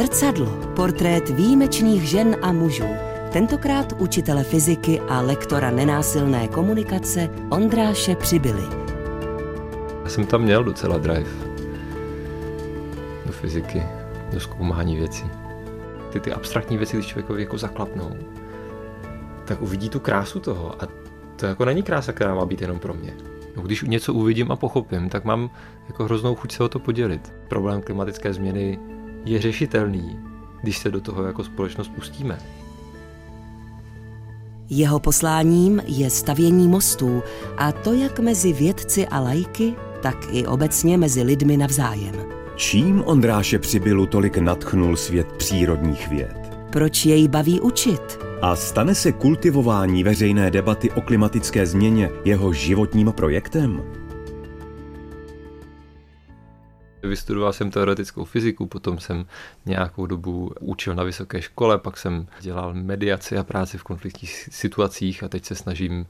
Zrcadlo. Portrét výjimečných žen a mužů. Tentokrát učitele fyziky a lektora nenásilné komunikace Ondráše Přibyly. Já jsem tam měl docela drive do fyziky, do zkoumání věcí. Ty, ty abstraktní věci, když člověkovi jako zaklapnou, tak uvidí tu krásu toho a to jako není krása, která má být jenom pro mě. No, když něco uvidím a pochopím, tak mám jako hroznou chuť se o to podělit. Problém klimatické změny je řešitelný, když se do toho jako společnost pustíme. Jeho posláním je stavění mostů, a to jak mezi vědci a lajky, tak i obecně mezi lidmi navzájem. Čím Ondráše Přibylu tolik natchnul svět přírodních věd? Proč jej baví učit? A stane se kultivování veřejné debaty o klimatické změně jeho životním projektem? Vystudoval jsem teoretickou fyziku, potom jsem nějakou dobu učil na vysoké škole, pak jsem dělal mediaci a práci v konfliktních situacích a teď se snažím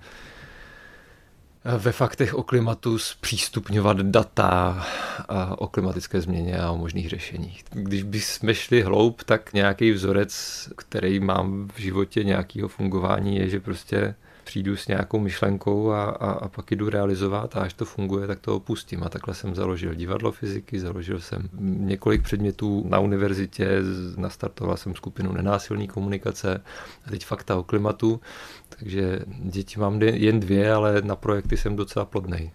ve faktech o klimatu zpřístupňovat data o klimatické změně a o možných řešeních. Když bychom šli hloub, tak nějaký vzorec, který mám v životě nějakého fungování, je, že prostě přijdu s nějakou myšlenkou a, a, a pak jdu realizovat a až to funguje, tak to opustím. A takhle jsem založil divadlo fyziky, založil jsem několik předmětů na univerzitě, nastartoval jsem skupinu nenásilní komunikace a teď fakta o klimatu. Takže děti mám jen dvě, ale na projekty jsem docela plodnej.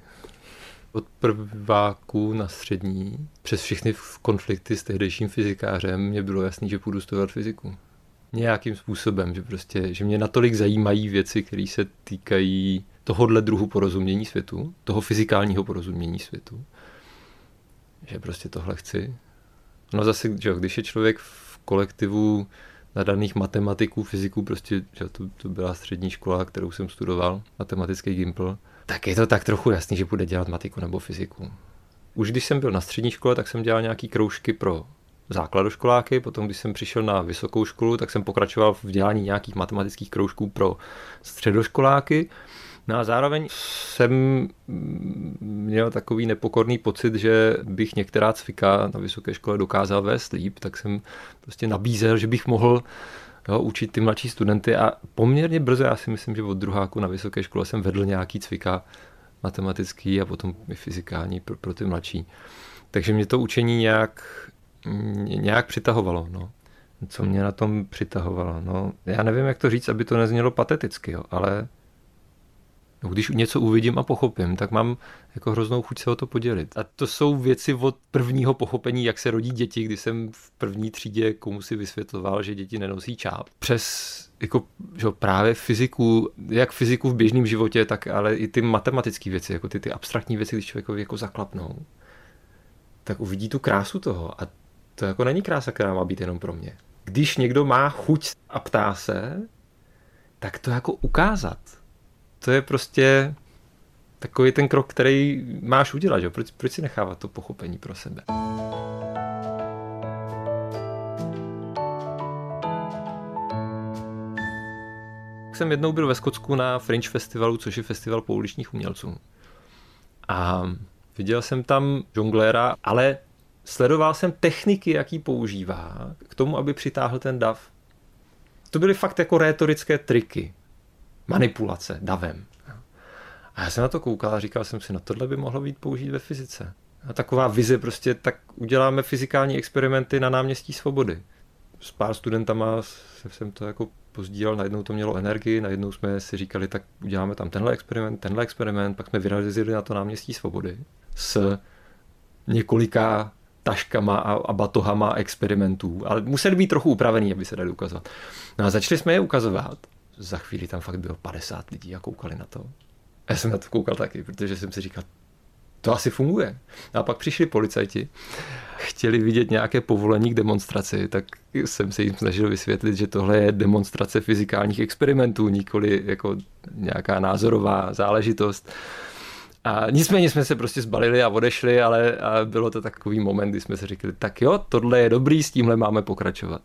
Od prváku na střední, přes všechny konflikty s tehdejším fyzikářem, mě bylo jasný, že půjdu studovat fyziku nějakým způsobem, že prostě, že mě natolik zajímají věci, které se týkají tohohle druhu porozumění světu, toho fyzikálního porozumění světu, že prostě tohle chci. No zase, že když je člověk v kolektivu nadaných matematiků, fyziků, prostě, že to, to byla střední škola, kterou jsem studoval, matematický gimpl, tak je to tak trochu jasný, že bude dělat matiku nebo fyziku. Už když jsem byl na střední škole, tak jsem dělal nějaký kroužky pro základoškoláky, potom když jsem přišel na vysokou školu, tak jsem pokračoval v dělání nějakých matematických kroužků pro středoškoláky. No a zároveň jsem měl takový nepokorný pocit, že bych některá cvika na vysoké škole dokázal vést líp, tak jsem prostě nabízel, že bych mohl jo, učit ty mladší studenty a poměrně brzo, já si myslím, že od druháku na vysoké škole jsem vedl nějaký cvika matematický a potom i fyzikální pro, pro ty mladší. Takže mě to učení nějak nějak přitahovalo. No. Co mě na tom přitahovalo? No, já nevím, jak to říct, aby to neznělo pateticky, jo, ale no, když něco uvidím a pochopím, tak mám jako hroznou chuť se o to podělit. A to jsou věci od prvního pochopení, jak se rodí děti, kdy jsem v první třídě komu si vysvětloval, že děti nenosí čáp. Přes jako, že právě fyziku, jak fyziku v běžném životě, tak ale i ty matematické věci, jako ty, ty abstraktní věci, když člověkovi jako zaklapnou, tak uvidí tu krásu toho. A to jako není krása, která má být jenom pro mě. Když někdo má chuť a ptá se, tak to jako ukázat. To je prostě takový ten krok, který máš udělat. Že? Proč, proč si nechávat to pochopení pro sebe? Jsem jednou byl ve Skotsku na Fringe Festivalu, což je festival pouličních umělců. A viděl jsem tam žongléra, ale sledoval jsem techniky, jaký používá k tomu, aby přitáhl ten dav. To byly fakt jako rétorické triky. Manipulace davem. A já jsem na to koukal a říkal jsem si, no tohle by mohlo být použít ve fyzice. A taková vize prostě, tak uděláme fyzikální experimenty na náměstí svobody. S pár studentama jsem to jako pozdílel, najednou to mělo energii, najednou jsme si říkali, tak uděláme tam tenhle experiment, tenhle experiment, pak jsme vyrazili na to náměstí svobody s několika taškama a, a batohama experimentů, ale museli být trochu upravený, aby se dali ukazovat. No a začali jsme je ukazovat. Za chvíli tam fakt bylo 50 lidí a koukali na to. Já jsem na to koukal taky, protože jsem si říkal, to asi funguje. A pak přišli policajti, chtěli vidět nějaké povolení k demonstraci, tak jsem se jim snažil vysvětlit, že tohle je demonstrace fyzikálních experimentů, nikoli jako nějaká názorová záležitost. A nicméně jsme se prostě zbalili a odešli, ale a bylo to takový moment, kdy jsme si řekli, tak jo, tohle je dobrý, s tímhle máme pokračovat.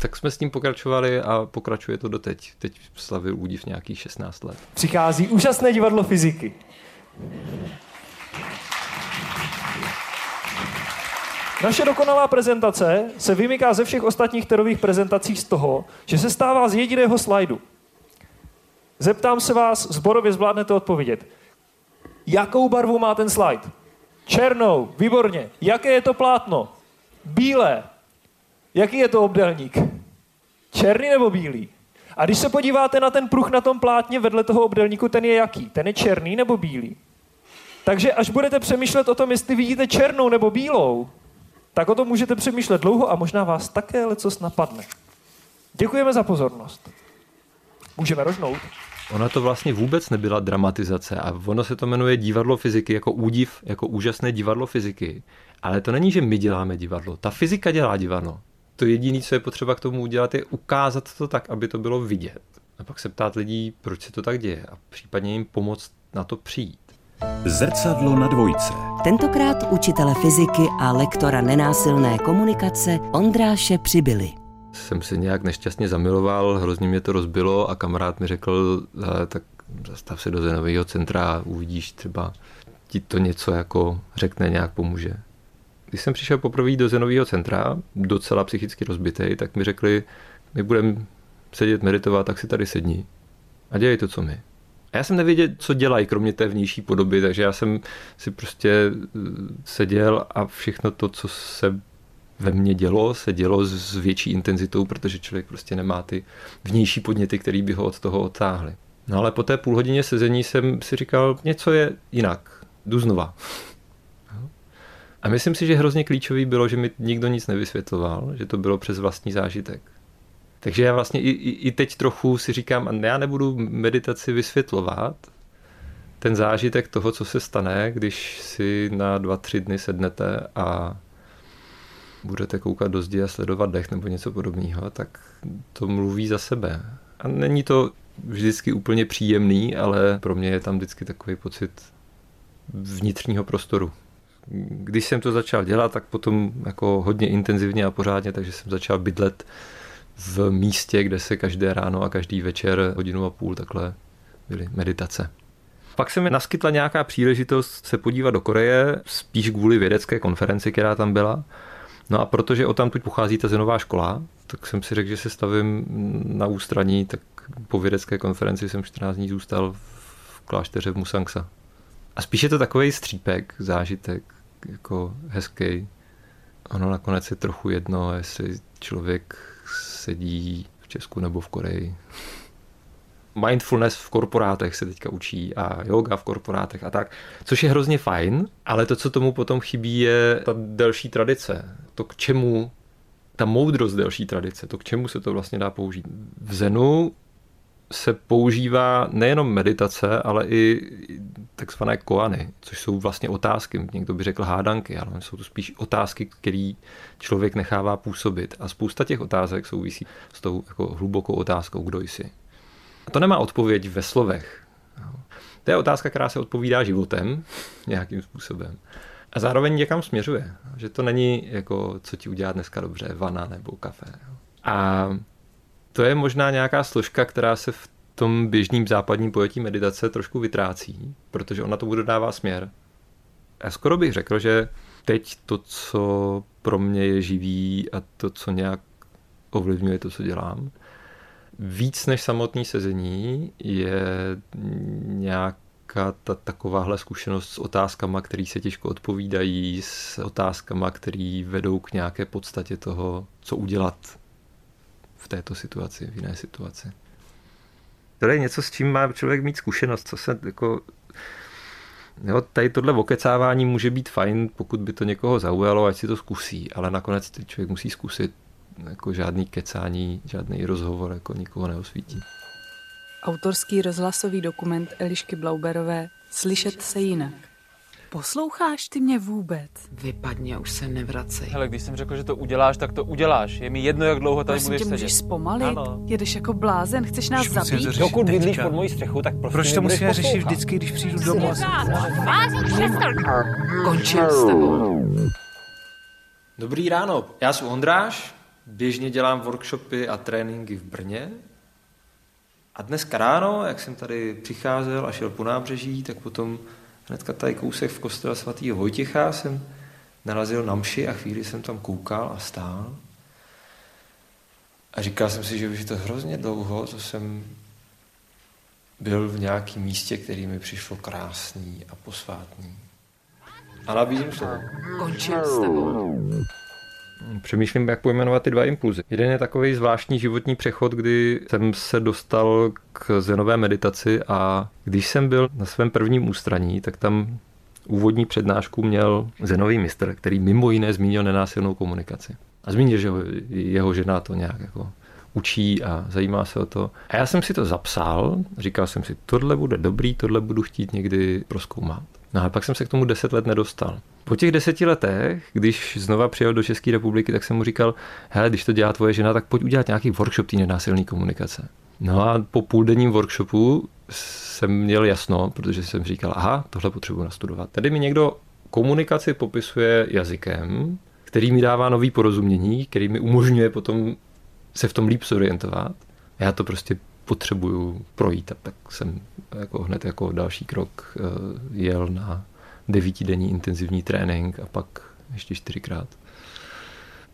Tak jsme s tím pokračovali a pokračuje to doteď. Teď slavil údiv nějakých 16 let. Přichází úžasné divadlo fyziky. Naše dokonalá prezentace se vymyká ze všech ostatních terových prezentací z toho, že se stává z jediného slajdu. Zeptám se vás, zborově zvládnete odpovědět. Jakou barvu má ten slide? Černou, výborně. Jaké je to plátno? Bílé. Jaký je to obdelník? Černý nebo bílý? A když se podíváte na ten pruh na tom plátně vedle toho obdelníku, ten je jaký? Ten je černý nebo bílý? Takže až budete přemýšlet o tom, jestli vidíte černou nebo bílou, tak o tom můžete přemýšlet dlouho a možná vás také lecos napadne. Děkujeme za pozornost. Můžeme rožnout. Ona to vlastně vůbec nebyla dramatizace a ono se to jmenuje divadlo fyziky jako údiv, jako úžasné divadlo fyziky. Ale to není, že my děláme divadlo. Ta fyzika dělá divadlo. To jediné, co je potřeba k tomu udělat, je ukázat to tak, aby to bylo vidět. A pak se ptát lidí, proč se to tak děje a případně jim pomoct na to přijít. Zrcadlo na dvojce. Tentokrát učitele fyziky a lektora nenásilné komunikace Ondráše Přibyly. Jsem se nějak nešťastně zamiloval, hrozně mě to rozbilo a kamarád mi řekl, tak zastav se do zenového centra uvidíš třeba ti to něco jako řekne, nějak pomůže. Když jsem přišel poprvé do zenového centra, docela psychicky rozbitý, tak mi řekli, my budeme sedět meditovat, tak si tady sedni a dělej to, co my. A já jsem nevěděl, co dělají, kromě té vnější podoby, takže já jsem si prostě eh, seděl a všechno to, co se ve mně dělo, se dělo s větší intenzitou, protože člověk prostě nemá ty vnější podněty, které by ho od toho odtáhly. No ale po té půl hodině sezení jsem si říkal, něco je jinak, jdu znova. A myslím si, že hrozně klíčový bylo, že mi nikdo nic nevysvětloval, že to bylo přes vlastní zážitek. Takže já vlastně i, i, i teď trochu si říkám, já nebudu meditaci vysvětlovat, ten zážitek toho, co se stane, když si na dva, tři dny sednete a budete koukat do zdi a sledovat dech nebo něco podobného, tak to mluví za sebe. A není to vždycky úplně příjemný, ale pro mě je tam vždycky takový pocit vnitřního prostoru. Když jsem to začal dělat, tak potom jako hodně intenzivně a pořádně, takže jsem začal bydlet v místě, kde se každé ráno a každý večer hodinu a půl takhle byly meditace. Pak se mi naskytla nějaká příležitost se podívat do Koreje, spíš kvůli vědecké konferenci, která tam byla. No a protože o tam tu pochází ta zenová škola, tak jsem si řekl, že se stavím na ústraní, tak po vědecké konferenci jsem 14 dní zůstal v klášteře v Musangsa. A spíš je to takový střípek, zážitek, jako hezký. Ono nakonec je trochu jedno, jestli člověk sedí v Česku nebo v Koreji. Mindfulness v korporátech se teďka učí a yoga v korporátech a tak, což je hrozně fajn, ale to, co tomu potom chybí, je ta delší tradice. To, k čemu ta moudrost delší tradice, to, k čemu se to vlastně dá použít. V Zenu se používá nejenom meditace, ale i takzvané koany, což jsou vlastně otázky. Někdo by řekl hádanky, ale jsou to spíš otázky, které člověk nechává působit. A spousta těch otázek souvisí s tou jako hlubokou otázkou, kdo jsi. To nemá odpověď ve slovech. To je otázka, která se odpovídá životem nějakým způsobem. A zároveň někam směřuje. Že to není jako, co ti udělá dneska dobře, vana nebo kafe. A to je možná nějaká složka, která se v tom běžným západním pojetí meditace trošku vytrácí, protože ona tomu dodává směr. A skoro bych řekl, že teď to, co pro mě je živý a to, co nějak ovlivňuje to, co dělám, víc než samotný sezení je nějaká ta takováhle zkušenost s otázkama, které se těžko odpovídají, s otázkama, které vedou k nějaké podstatě toho, co udělat v této situaci, v jiné situaci. To je něco, s čím má člověk mít zkušenost, co se jako Jo, tady tohle okecávání může být fajn, pokud by to někoho zaujalo, ať si to zkusí, ale nakonec člověk musí zkusit. Jako žádný kecání, žádný rozhovor jako nikoho neosvítí. Autorský rozhlasový dokument Elišky Blauberové Slyšet se jinak. Posloucháš ty mě vůbec? Vypadně, už se nevracej. Hele, když jsem řekl, že to uděláš, tak to uděláš. Je mi jedno, jak dlouho tady Prosím budeš tě, sedět. můžeš zpomalit? Ano. Jedeš jako blázen, chceš nás zabít? Dokud bydlíš pod mojí střechu, tak prostě Proč to musíme řešit vždycky, když přijdu domů? Končím s tebou. Dobrý ráno, já jsem Ondráš, běžně dělám workshopy a tréninky v Brně. A dneska ráno, jak jsem tady přicházel a šel po nábřeží, tak potom hnedka tady kousek v kostele svatého Vojtěcha jsem narazil na mši a chvíli jsem tam koukal a stál. A říkal jsem si, že už je to hrozně dlouho, co jsem byl v nějakém místě, který mi přišlo krásný a posvátný. A nabízím to. Končím s tebou. Přemýšlím, jak pojmenovat ty dva impulzy. Jeden je takový zvláštní životní přechod, kdy jsem se dostal k zenové meditaci a když jsem byl na svém prvním ústraní, tak tam úvodní přednášku měl zenový mistr, který mimo jiné zmínil nenásilnou komunikaci. A zmínil, že jeho žena to nějak jako učí a zajímá se o to. A já jsem si to zapsal, říkal jsem si, tohle bude dobrý, tohle budu chtít někdy proskoumat. No a pak jsem se k tomu deset let nedostal. Po těch deseti letech, když znova přijel do České republiky, tak jsem mu říkal, hele, když to dělá tvoje žena, tak pojď udělat nějaký workshop té nenásilné komunikace. No a po půldenním workshopu jsem měl jasno, protože jsem říkal, aha, tohle potřebuji nastudovat. Tady mi někdo komunikaci popisuje jazykem, který mi dává nový porozumění, který mi umožňuje potom se v tom líp zorientovat. Já to prostě potřebuju projít a tak jsem jako hned jako další krok eh, jel na devítidenní intenzivní trénink a pak ještě čtyřikrát.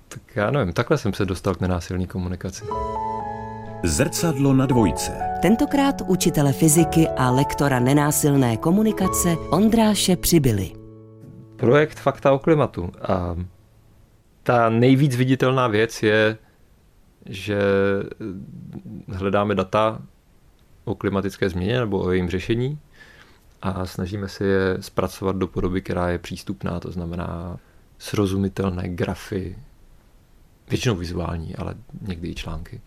Tak já nevím, takhle jsem se dostal k nenásilní komunikaci. Zrcadlo na dvojce. Tentokrát učitele fyziky a lektora nenásilné komunikace Ondráše Přibyli. Projekt Fakta o klimatu. A ta nejvíc viditelná věc je, že hledáme data o klimatické změně nebo o jejím řešení a snažíme se je zpracovat do podoby, která je přístupná, to znamená srozumitelné grafy, většinou vizuální, ale někdy i články.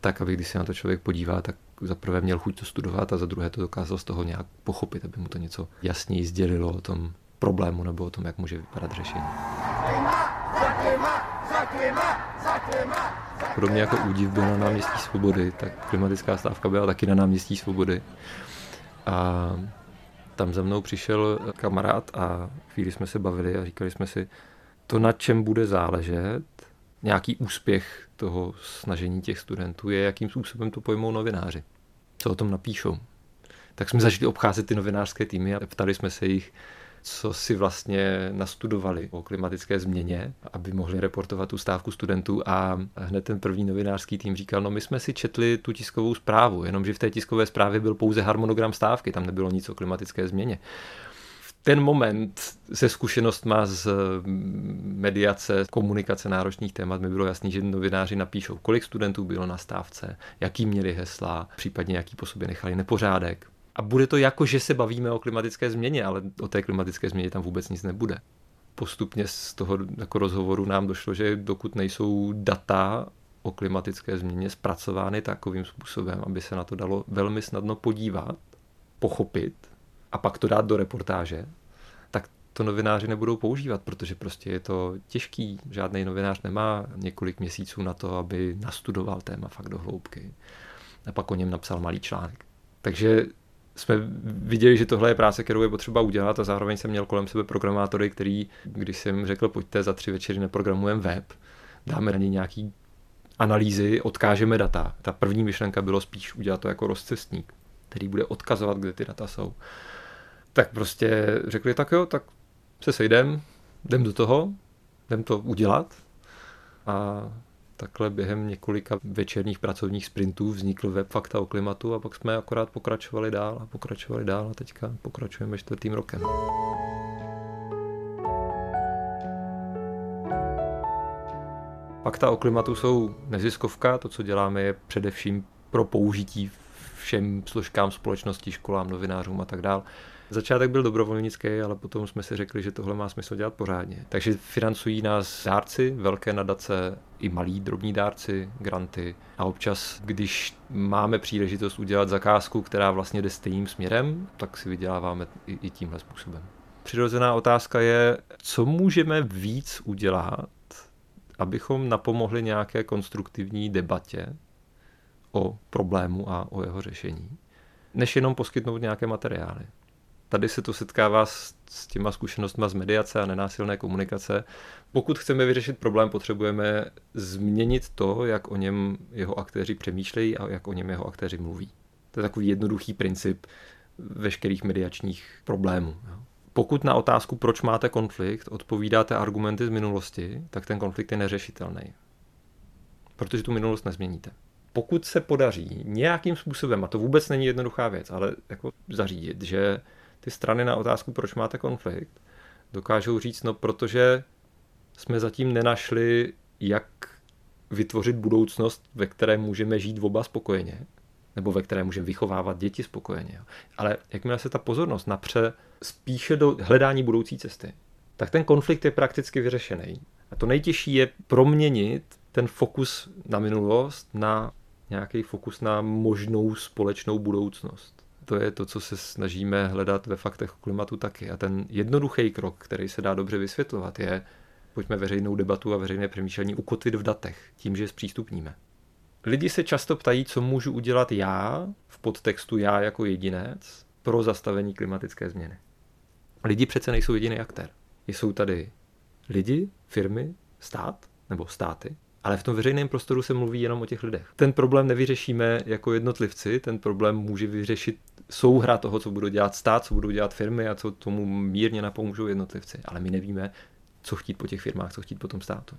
Tak, aby když se na to člověk podívá, tak za prvé měl chuť to studovat a za druhé to dokázal z toho nějak pochopit, aby mu to něco jasněji sdělilo o tom problému nebo o tom, jak může vypadat řešení. Podobně jako údiv byl na náměstí Svobody, tak klimatická stávka byla taky na náměstí Svobody. A tam za mnou přišel kamarád a chvíli jsme se bavili a říkali jsme si, to, na čem bude záležet, nějaký úspěch toho snažení těch studentů je, jakým způsobem to pojmou novináři. Co o tom napíšou. Tak jsme začali obcházet ty novinářské týmy a ptali jsme se jich, co si vlastně nastudovali o klimatické změně, aby mohli reportovat tu stávku studentů a hned ten první novinářský tým říkal, no my jsme si četli tu tiskovou zprávu, jenomže v té tiskové zprávě byl pouze harmonogram stávky, tam nebylo nic o klimatické změně ten moment se zkušenostma z mediace, komunikace náročných témat mi bylo jasný, že novináři napíšou, kolik studentů bylo na stávce, jaký měli hesla, případně jaký po sobě nechali nepořádek. A bude to jako, že se bavíme o klimatické změně, ale o té klimatické změně tam vůbec nic nebude. Postupně z toho jako rozhovoru nám došlo, že dokud nejsou data o klimatické změně zpracovány takovým způsobem, aby se na to dalo velmi snadno podívat, pochopit a pak to dát do reportáže, tak to novináři nebudou používat, protože prostě je to těžký. Žádný novinář nemá několik měsíců na to, aby nastudoval téma fakt do hloubky a pak o něm napsal malý článek. Takže jsme viděli, že tohle je práce, kterou je potřeba udělat a zároveň jsem měl kolem sebe programátory, který, když jsem řekl, pojďte za tři večery neprogramujeme web, dáme na něj nějaký analýzy, odkážeme data. Ta první myšlenka bylo spíš udělat to jako rozcestník, který bude odkazovat, kde ty data jsou. Tak prostě řekli, tak jo, tak se sejdem, jdem do toho, jdem to udělat. A takhle během několika večerních pracovních sprintů vznikl web Fakta o klimatu a pak jsme akorát pokračovali dál a pokračovali dál a teďka pokračujeme čtvrtým rokem. Fakta o klimatu jsou neziskovka, to, co děláme, je především pro použití všem složkám společnosti, školám, novinářům a tak dále. Začátek byl dobrovolnický, ale potom jsme si řekli, že tohle má smysl dělat pořádně. Takže financují nás dárci, velké nadace, i malí drobní dárci, granty. A občas, když máme příležitost udělat zakázku, která vlastně jde stejným směrem, tak si vyděláváme i, i tímhle způsobem. Přirozená otázka je, co můžeme víc udělat, abychom napomohli nějaké konstruktivní debatě o problému a o jeho řešení, než jenom poskytnout nějaké materiály tady se to setkává s, s těma zkušenostmi z mediace a nenásilné komunikace. Pokud chceme vyřešit problém, potřebujeme změnit to, jak o něm jeho aktéři přemýšlejí a jak o něm jeho aktéři mluví. To je takový jednoduchý princip veškerých mediačních problémů. Pokud na otázku, proč máte konflikt, odpovídáte argumenty z minulosti, tak ten konflikt je neřešitelný. Protože tu minulost nezměníte. Pokud se podaří nějakým způsobem, a to vůbec není jednoduchá věc, ale jako zařídit, že ty strany na otázku, proč máte konflikt, dokážou říct, no protože jsme zatím nenašli, jak vytvořit budoucnost, ve které můžeme žít oba spokojeně, nebo ve které můžeme vychovávat děti spokojeně. Ale jakmile se ta pozornost napře spíše do hledání budoucí cesty, tak ten konflikt je prakticky vyřešený. A to nejtěžší je proměnit ten fokus na minulost na nějaký fokus na možnou společnou budoucnost. To je to, co se snažíme hledat ve faktech o klimatu taky. A ten jednoduchý krok, který se dá dobře vysvětlovat, je pojďme veřejnou debatu a veřejné přemýšlení ukotvit v datech, tím, že je zpřístupníme. Lidi se často ptají, co můžu udělat já v podtextu já jako jedinec pro zastavení klimatické změny. Lidi přece nejsou jediný aktér. Jsou tady lidi, firmy, stát nebo státy, ale v tom veřejném prostoru se mluví jenom o těch lidech. Ten problém nevyřešíme jako jednotlivci, ten problém může vyřešit souhra toho, co budou dělat stát, co budou dělat firmy a co tomu mírně napomůžou jednotlivci. Ale my nevíme, co chtít po těch firmách, co chtít po tom státu.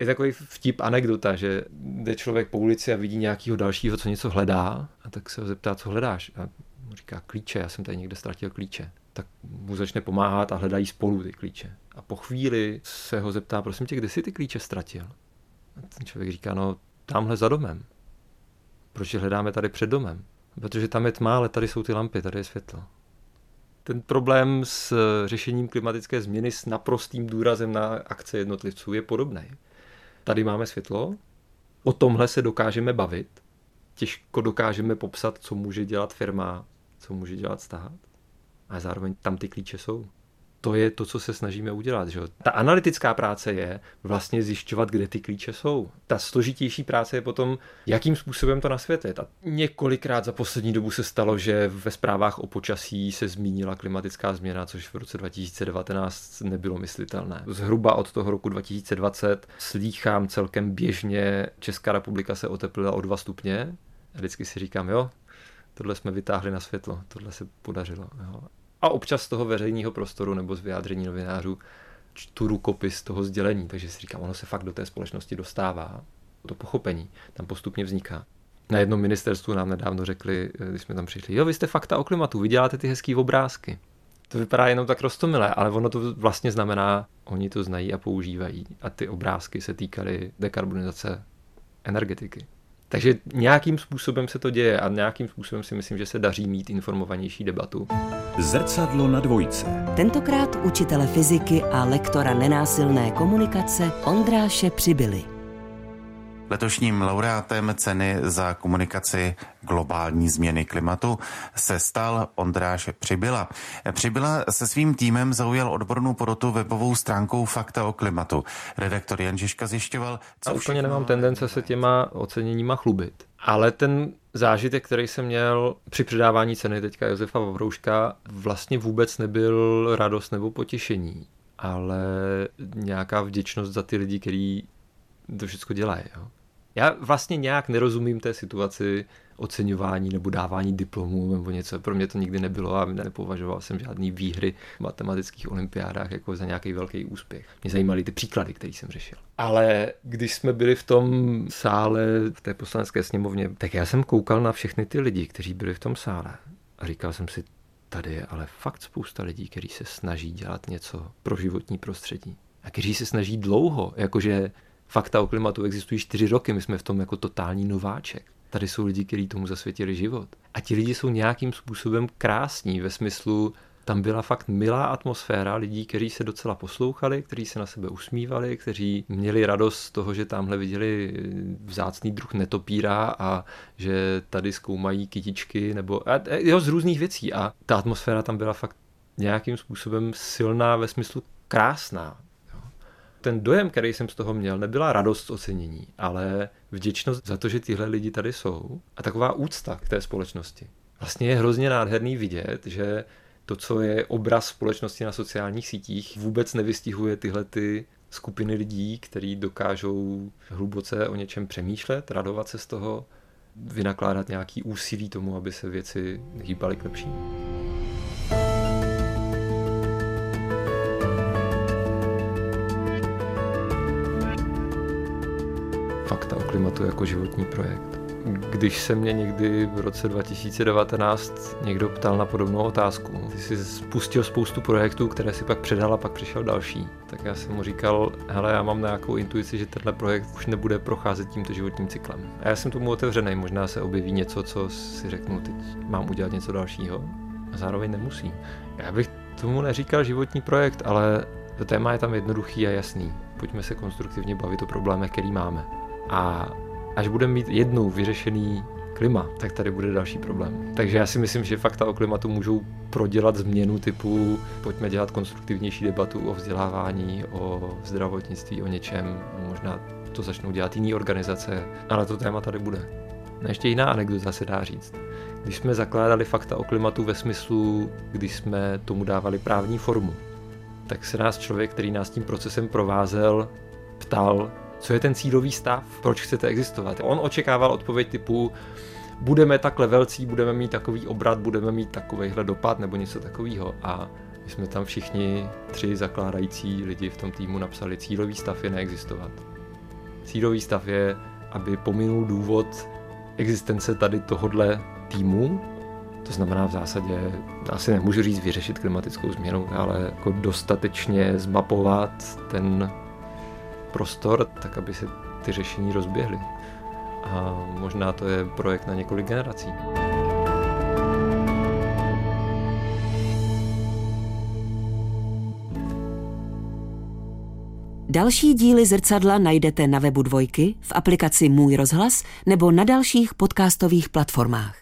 Je takový vtip, anekdota, že jde člověk po ulici a vidí nějakého dalšího, co něco hledá, a tak se ho zeptá, co hledáš. A mu říká klíče, já jsem tady někde ztratil klíče. Tak mu začne pomáhat a hledají spolu ty klíče. A po chvíli se ho zeptá, prosím tě, kde jsi ty klíče ztratil? Ten člověk říká, no tamhle za domem. Proč je hledáme tady před domem? Protože tam je tma, ale tady jsou ty lampy, tady je světlo. Ten problém s řešením klimatické změny s naprostým důrazem na akce jednotlivců je podobný. Tady máme světlo, o tomhle se dokážeme bavit, těžko dokážeme popsat, co může dělat firma, co může dělat stát, a zároveň tam ty klíče jsou to je to, co se snažíme udělat. Že? Ta analytická práce je vlastně zjišťovat, kde ty klíče jsou. Ta složitější práce je potom, jakým způsobem to nasvětlit. A několikrát za poslední dobu se stalo, že ve zprávách o počasí se zmínila klimatická změna, což v roce 2019 nebylo myslitelné. Zhruba od toho roku 2020 slýchám celkem běžně, Česká republika se oteplila o 2 stupně. A vždycky si říkám, jo, tohle jsme vytáhli na světlo, tohle se podařilo. Jo a občas z toho veřejného prostoru nebo z vyjádření novinářů čtu rukopis toho sdělení, takže si říkám, ono se fakt do té společnosti dostává, to pochopení tam postupně vzniká. Na jednom ministerstvu nám nedávno řekli, když jsme tam přišli, jo, vy jste fakta o klimatu, vy děláte ty hezký obrázky. To vypadá jenom tak rostomilé, ale ono to vlastně znamená, oni to znají a používají. A ty obrázky se týkaly dekarbonizace energetiky. Takže nějakým způsobem se to děje a nějakým způsobem si myslím, že se daří mít informovanější debatu. Zrcadlo na dvojce. Tentokrát učitele fyziky a lektora nenásilné komunikace Ondráše Přibyly. Letošním laureátem ceny za komunikaci globální změny klimatu se stal Ondráš Přibyla. Přibyla se svým týmem zaujal odbornou porotu webovou stránkou Fakta o klimatu. Redaktor Jan Žižka zjišťoval, co A úplně nemám tendence se těma oceněníma chlubit. Ale ten zážitek, který jsem měl při předávání ceny teďka Josefa Vavrouška, vlastně vůbec nebyl radost nebo potěšení, ale nějaká vděčnost za ty lidi, kteří to všechno dělají. Jo. Já vlastně nějak nerozumím té situaci oceňování nebo dávání diplomů nebo něco. Pro mě to nikdy nebylo a nepovažoval jsem žádný výhry v matematických olympiádách jako za nějaký velký úspěch. Mě zajímaly ty příklady, které jsem řešil. Ale když jsme byli v tom sále v té poslanecké sněmovně, tak já jsem koukal na všechny ty lidi, kteří byli v tom sále a říkal jsem si, tady je ale fakt spousta lidí, kteří se snaží dělat něco pro životní prostředí. A kteří se snaží dlouho, jakože fakta o klimatu existují čtyři roky, my jsme v tom jako totální nováček. Tady jsou lidi, kteří tomu zasvětili život. A ti lidi jsou nějakým způsobem krásní ve smyslu, tam byla fakt milá atmosféra lidí, kteří se docela poslouchali, kteří se na sebe usmívali, kteří měli radost z toho, že tamhle viděli vzácný druh netopíra a že tady zkoumají kytičky nebo a, jo, z různých věcí. A ta atmosféra tam byla fakt nějakým způsobem silná ve smyslu krásná ten dojem, který jsem z toho měl, nebyla radost z ocenění, ale vděčnost za to, že tyhle lidi tady jsou a taková úcta k té společnosti. Vlastně je hrozně nádherný vidět, že to, co je obraz společnosti na sociálních sítích, vůbec nevystihuje tyhle ty skupiny lidí, kteří dokážou hluboce o něčem přemýšlet, radovat se z toho, vynakládat nějaký úsilí tomu, aby se věci hýbaly k lepšímu. Klimatu jako životní projekt. Když se mě někdy v roce 2019 někdo ptal na podobnou otázku, ty jsi spustil spoustu projektů, které si pak předal a pak přišel další, tak já jsem mu říkal, hele, já mám nějakou intuici, že tenhle projekt už nebude procházet tímto životním cyklem. A já jsem tomu otevřený, možná se objeví něco, co si řeknu, teď mám udělat něco dalšího. A zároveň nemusím. Já bych tomu neříkal životní projekt, ale to téma je tam jednoduchý a jasný. Pojďme se konstruktivně bavit o problémech, který máme. A až budeme mít jednou vyřešený klima, tak tady bude další problém. Takže já si myslím, že fakta o klimatu můžou prodělat změnu typu pojďme dělat konstruktivnější debatu o vzdělávání, o zdravotnictví, o něčem. Možná to začnou dělat jiné organizace, ale to téma tady bude. No ještě jiná anekdota se dá říct. Když jsme zakládali fakta o klimatu ve smyslu, když jsme tomu dávali právní formu, tak se nás člověk, který nás tím procesem provázel, ptal, co je ten cílový stav, proč chcete existovat. On očekával odpověď typu, budeme takhle velcí, budeme mít takový obrat, budeme mít takovýhle dopad nebo něco takového. A my jsme tam všichni tři zakládající lidi v tom týmu napsali, cílový stav je neexistovat. Cílový stav je, aby pominul důvod existence tady tohodle týmu, to znamená v zásadě, asi nemůžu říct vyřešit klimatickou změnu, ale jako dostatečně zmapovat ten prostor, tak aby se ty řešení rozběhly. A možná to je projekt na několik generací. Další díly zrcadla najdete na webu Dvojky, v aplikaci Můj rozhlas nebo na dalších podcastových platformách.